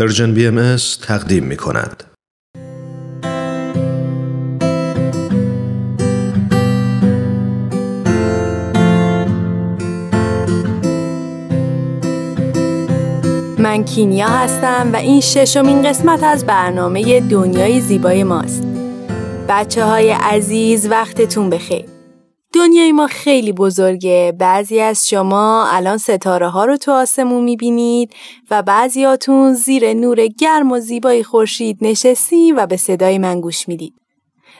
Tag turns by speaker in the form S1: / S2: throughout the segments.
S1: پرژن بی ام تقدیم می کند.
S2: من کینیا هستم و این ششمین قسمت از برنامه دنیای زیبای ماست. بچه های عزیز وقتتون بخیر. دنیای ما خیلی بزرگه. بعضی از شما الان ستاره ها رو تو آسمون می‌بینید و بعضیاتون زیر نور گرم و زیبای خورشید نشستی و به صدای من گوش می‌دید.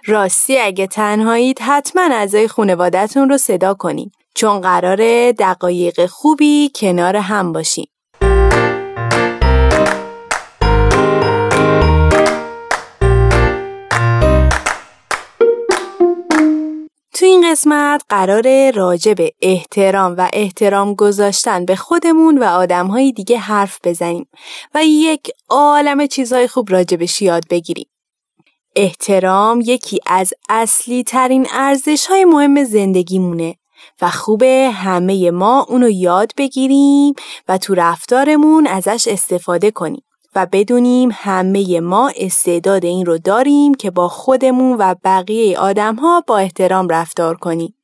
S2: راستی اگه تنهایید حتما اعضای خانوادهتون رو صدا کنید چون قراره دقایق خوبی کنار هم باشیم. قسمت قرار راجع به احترام و احترام گذاشتن به خودمون و آدمهای دیگه حرف بزنیم و یک عالم چیزهای خوب راجبش یاد بگیریم. احترام یکی از اصلی ترین ارزش های مهم زندگیمونه و خوبه همه ما اونو یاد بگیریم و تو رفتارمون ازش استفاده کنیم. و بدونیم همه ما استعداد این رو داریم که با خودمون و بقیه آدم ها با احترام رفتار کنیم.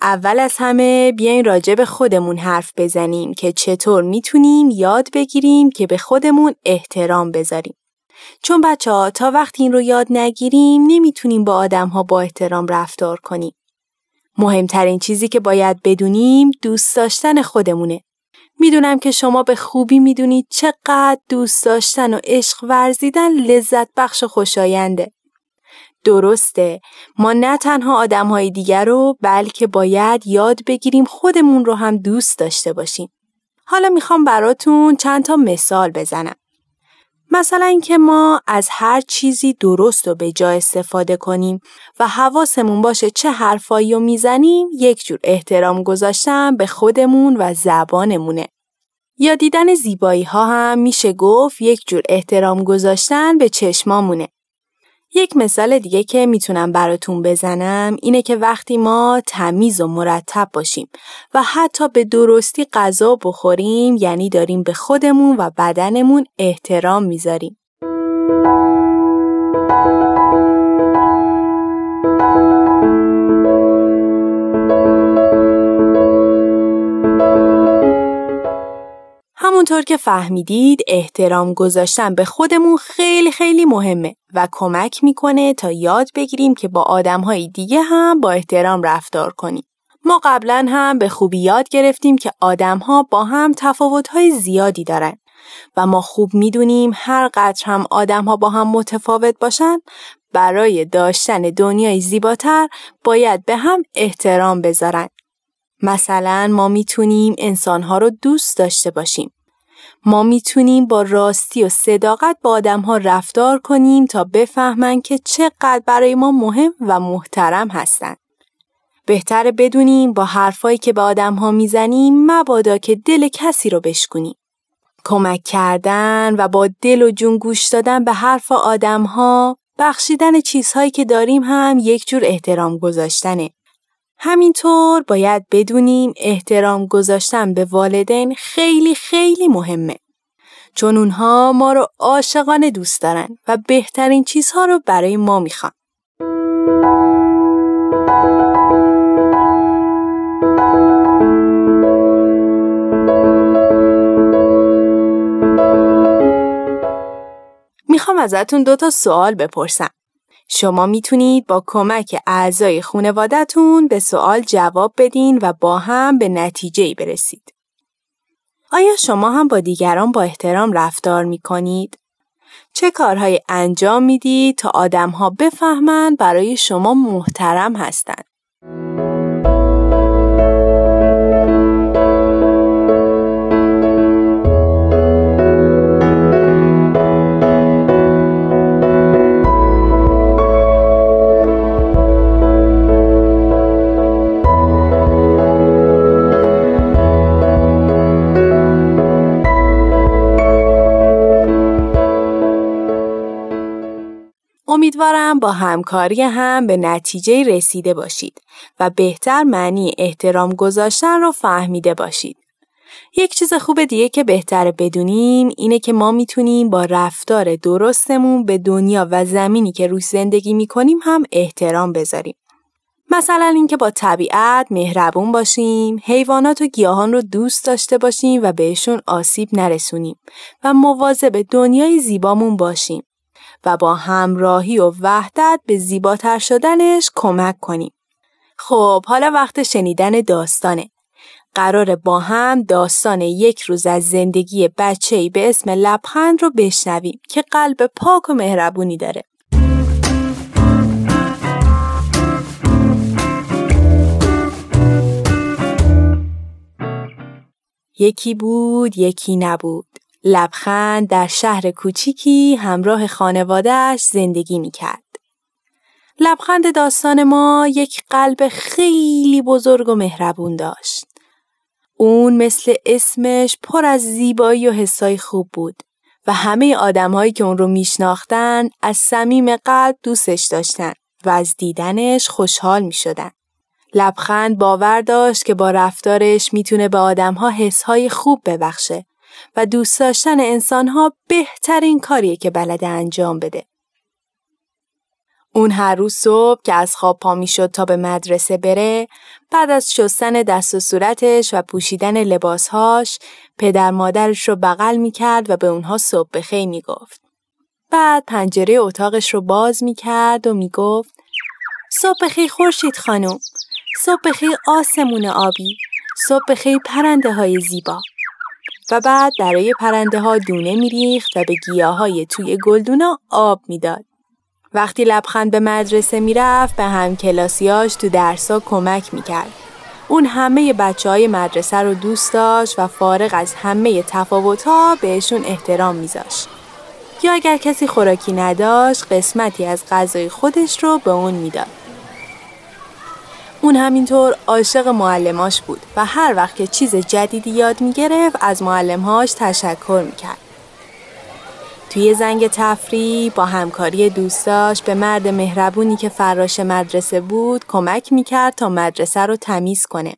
S2: اول از همه بیاین راجع به خودمون حرف بزنیم که چطور می‌تونیم یاد بگیریم که به خودمون احترام بذاریم. چون بچه ها تا وقتی این رو یاد نگیریم نمی‌تونیم با آدم ها با احترام رفتار کنیم. مهمترین چیزی که باید بدونیم دوست داشتن خودمونه. می‌دونم که شما به خوبی می‌دونید چقدر دوست داشتن و عشق ورزیدن لذت بخش و خوشاینده. درسته ما نه تنها آدم های دیگر رو بلکه باید یاد بگیریم خودمون رو هم دوست داشته باشیم. حالا می‌خوام براتون چند تا مثال بزنم. مثلا اینکه ما از هر چیزی درست و به جا استفاده کنیم و حواسمون باشه چه حرفایی رو می‌زنیم یک جور احترام گذاشتن به خودمون و زبانمونه. یا دیدن زیبایی ها هم میشه گفت یک جور احترام گذاشتن به چشمامونه. یک مثال دیگه که می‌تونم براتون بزنم اینه که وقتی ما تمیز و مرتب باشیم و حتی به درستی غذا بخوریم یعنی داریم به خودمون و بدنمون احترام می‌ذاریم. همونطور که فهمیدید احترام گذاشتن به خودمون خیلی خیلی مهمه و کمک می‌کنه تا یاد بگیریم که با آدمهای دیگه هم با احترام رفتار کنیم. ما قبلا هم به خوبی یاد گرفتیم که آدمها با هم تفاوتهای زیادی دارن و ما خوب می‌دونیم هر قدر هم آدمها با هم متفاوت باشن برای داشتن دنیای زیباتر باید به هم احترام بذارن. مثلا ما می‌تونیم انسانها رو دوست داشته باشیم ما می‌تونیم با راستی و صداقت با آدم ها رفتار کنیم تا بفهمن که چقدر برای ما مهم و محترم هستند. بهتره بدونیم با حرفایی که به آدم ها می‌زنیم مبادا که دل کسی رو بشکنیم. کمک کردن و با دل و جون گوش دادن به حرف آدم ها بخشیدن چیزهایی که داریم هم یک جور احترام گذاشتنه. همینطور باید بدونیم احترام گذاشتن به والدین خیلی خیلی مهمه. چون اونها ما رو عاشقانه دوست دارن و بهترین چیزها رو برای ما می‌خوان. می‌خوام ازتون دو تا سوال بپرسم. شما می‌تونید با کمک اعضای خانوادهتون به سوال جواب بدین و با هم به نتیجه برسید. آیا شما هم با دیگران با احترام رفتار می‌کنید؟ چه کارهای انجام می‌دید تا آدمها بفهمند برای شما محترم هستند؟ امیدوارم با همکاری هم به نتیجه رسیده باشید و بهتر معنی احترام گذاشتن رو فهمیده باشید. یک چیز خوب دیگه که بهتره بدونیم اینه که ما می‌تونیم با رفتار درستمون به دنیا و زمینی که روش زندگی می‌کنیم هم احترام بذاریم. مثلا اینکه با طبیعت مهربون باشیم، حیوانات و گیاهان رو دوست داشته باشیم و بهشون آسیب نرسونیم و مواظب دنیای زیبامون باشیم و با همراهی و وحدت به زیباتر شدنش کمک کنیم. خب حالا وقت شنیدن داستانه. قرار با هم داستان یک روز از زندگی بچه‌ای به اسم لبخند رو بشنویم که قلب پاک و مهربونی داره. یکی بود یکی نبود. لبخند در شهر کوچیکی همراه خانوادهش زندگی می‌کرد. لبخند داستان ما یک قلب خیلی بزرگ و مهربون داشت. اون مثل اسمش پر از زیبایی و حسای خوب بود و همه آدمهایی که اون رو میشناختن از صمیم قلب دوستش داشتن و از دیدنش خوشحال می شدن. لبخند باور داشت که با رفتارش می‌تونه به آدمها حسهای خوب ببخشه و دوست داشتن انسانها بهترین کاریه که بلده انجام بده. اون هر روز صبح که از خواب پا می شد تا به مدرسه بره بعد از شستن دست و صورتش و پوشیدن لباسهاش پدر مادرش رو بغل می کرد و به اونها صبح بخیر می گفت. بعد پنجره اتاقش رو باز می کرد و می گفت صبح بخیر خورشید خانم صبح بخیر آسمون آبی صبح بخیر پرنده های زیبا و بعد برای پرنده ها دونه میریخت و به گیاه های توی گلدونا آب می‌داد. وقتی لبخند به مدرسه می‌رفت به هم کلاسیاش تو درسا کمک می‌کرد. اون همه بچه های مدرسه رو دوست داشت و فارغ از همه تفاوت ها بهشون احترام میذاشت. یا اگر کسی خوراکی نداشت قسمتی از غذای خودش رو به اون می‌داد. اون همینطور عاشق معلماش بود و هر وقت که چیز جدیدی یاد می‌گرفت از معلمهاش تشکر می‌کرد. توی زنگ تفریح با همکاری دوستاش به مرد مهربونی که فراش مدرسه بود کمک می‌کرد تا مدرسه رو تمیز کنه.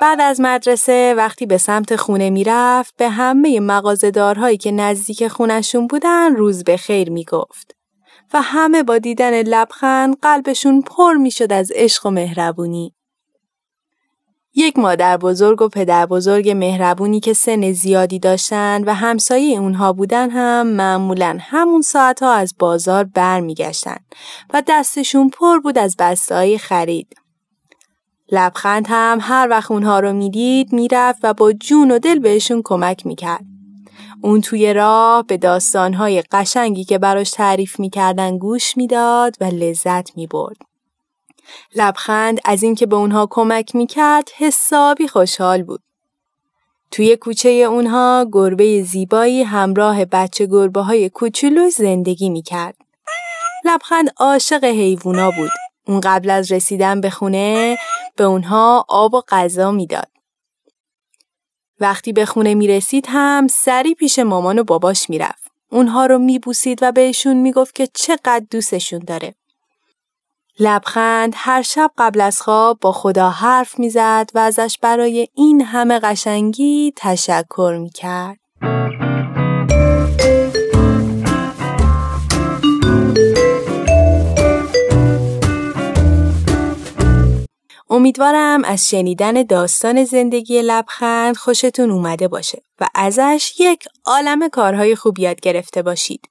S2: بعد از مدرسه وقتی به سمت خونه می‌رفت به همه مغازدارهایی که نزدیک خونشون بودن روز به خیر می‌گفت و همه با دیدن لبخند قلبشون پر می‌شد از عشق و مهربونی. یک مادر بزرگ و پدر بزرگ مهربونی که سن زیادی داشتن و همسایه اونها بودن هم معمولا همون ساعتها از بازار برمیگشتن و دستشون پر بود از بسته‌های خرید. لبخند هم هر وقت اونها رو می‌دید می‌رفت و با جون و دل بهشون کمک می‌کرد. اون توی راه به داستانهای قشنگی که براش تعریف می‌کردن گوش می‌داد و لذت می‌برد. لبخند از اینکه به اونها کمک می‌کرد حسابی خوشحال بود. توی کوچه اونها گربه زیبایی همراه بچه گربه های کوچولو زندگی می‌کرد. لبخند عاشق حیوونا بود. اون قبل از رسیدن به خونه به اونها آب و غذا می‌داد. وقتی به خونه می رسید هم سری پیش مامان و باباش می‌رفت. اونها رو میبوسید و بهشون می‌گفت که چقدر دوستشون داره. لبخند هر شب قبل از خواب با خدا حرف می‌زد و ازش برای این همه قشنگی تشکر می‌کرد. امیدوارم از شنیدن داستان زندگی لبخند خوشتون اومده باشه و ازش یک عالم کارهای خوب یاد گرفته باشید.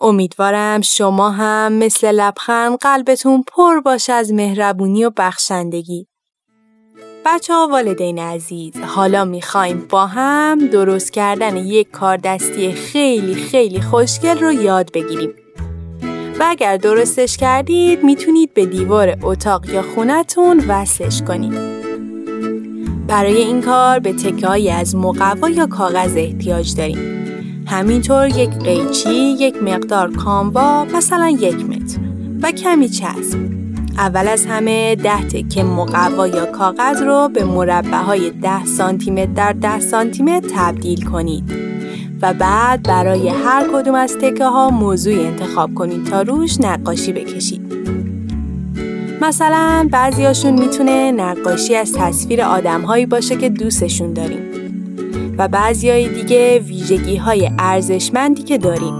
S2: امیدوارم شما هم مثل لبخند قلبتون پر باشه از مهربونی و بخشندگی. بچه ها والدین عزیز حالا می‌خوایم با هم درست کردن یک کار دستی خیلی خیلی خوشگل رو یاد بگیریم. و اگر درستش کردید می‌تونید به دیوار اتاق یا خونتون وصلش کنید. برای این کار به تکه از مقوا یا کاغذ احتیاج داریم. همینطور یک قیچی، یک مقدار کاموا مثلا یک متر و کمی چسب. اول از همه ده تکه مقوا یا کاغذ رو به مربع های 10 سانتی متر در 10 سانتی متر تبدیل کنید و بعد برای هر کدوم از تکه ها موضوعی انتخاب کنید تا روش نقاشی بکشید. مثلا بعضیاشون می‌تونه نقاشی از تصویر آدمهایی باشه که دوستشون داریم و بعضی دیگه ویژگی های ارزشمندی که داریم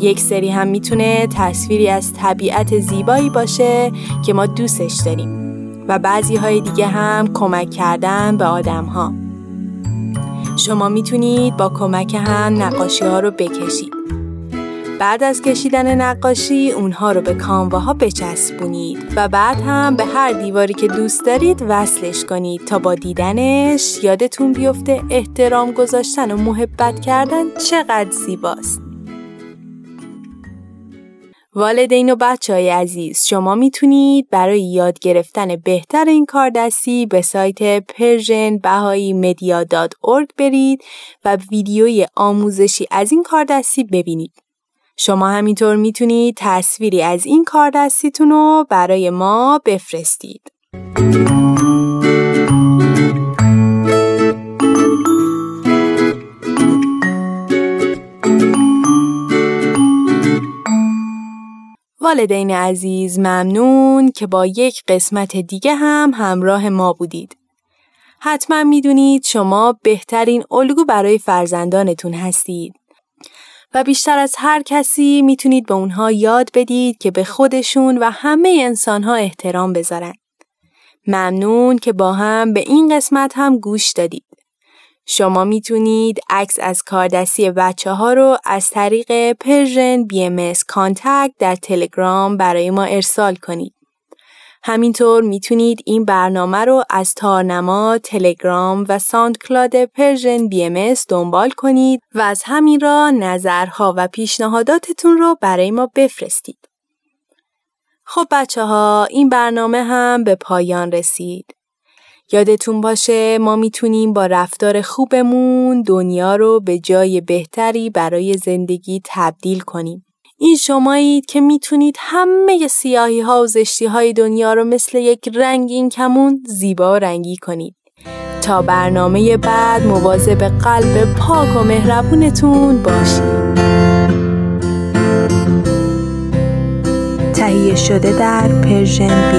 S2: یک سری هم می‌تونه تصویری از طبیعت زیبایی باشه که ما دوستش داریم و بعضی های دیگه هم کمک کردن به آدم ها. شما می‌تونید با کمک هم نقاشی ها رو بکشید. بعد از کشیدن نقاشی اونها رو به کامواها بچسبونید و بعد هم به هر دیواری که دوست دارید وصلش کنید تا با دیدنش یادتون بیفته احترام گذاشتن و محبت کردن چقدر زیباست. والدین و بچه های عزیز شما می‌تونید برای یاد گرفتن بهتر این کار دستی به سایت Persian Bahá'í Media برید و ویدیوی آموزشی از این کار دستی ببینید. شما همینطور می‌تونید تصویری از این کار دستیتون رو برای ما بفرستید. والدین عزیز ممنون که با یک قسمت دیگه هم همراه ما بودید. حتما می‌دونید شما بهترین الگو برای فرزندانتون هستید. و بیشتر از هر کسی می‌تونید به اونها یاد بدید که به خودشون و همه انسانها احترام بذارن. ممنون که با هم به این قسمت هم گوش دادید. شما می‌تونید عکس از کاردستی بچه ها رو از طریق Persian BM Contact در تلگرام برای ما ارسال کنید. همینطور می‌تونید این برنامه رو از تارنما، تلگرام و SoundCloud Persian BM دنبال کنید و از همین راه نظرها و پیشنهاداتتون رو برای ما بفرستید. خب بچه ها این برنامه هم به پایان رسید. یادتون باشه ما می‌تونیم با رفتار خوبمون دنیا رو به جای بهتری برای زندگی تبدیل کنیم. این شمایید که می‌تونید همه سیاهی ها و زشتی های دنیا رو مثل یک رنگین کمون زیبا و رنگی کنید. تا برنامه بعد به قلب پاک و مهربونتون باشید. تهیه شده در پرژن بی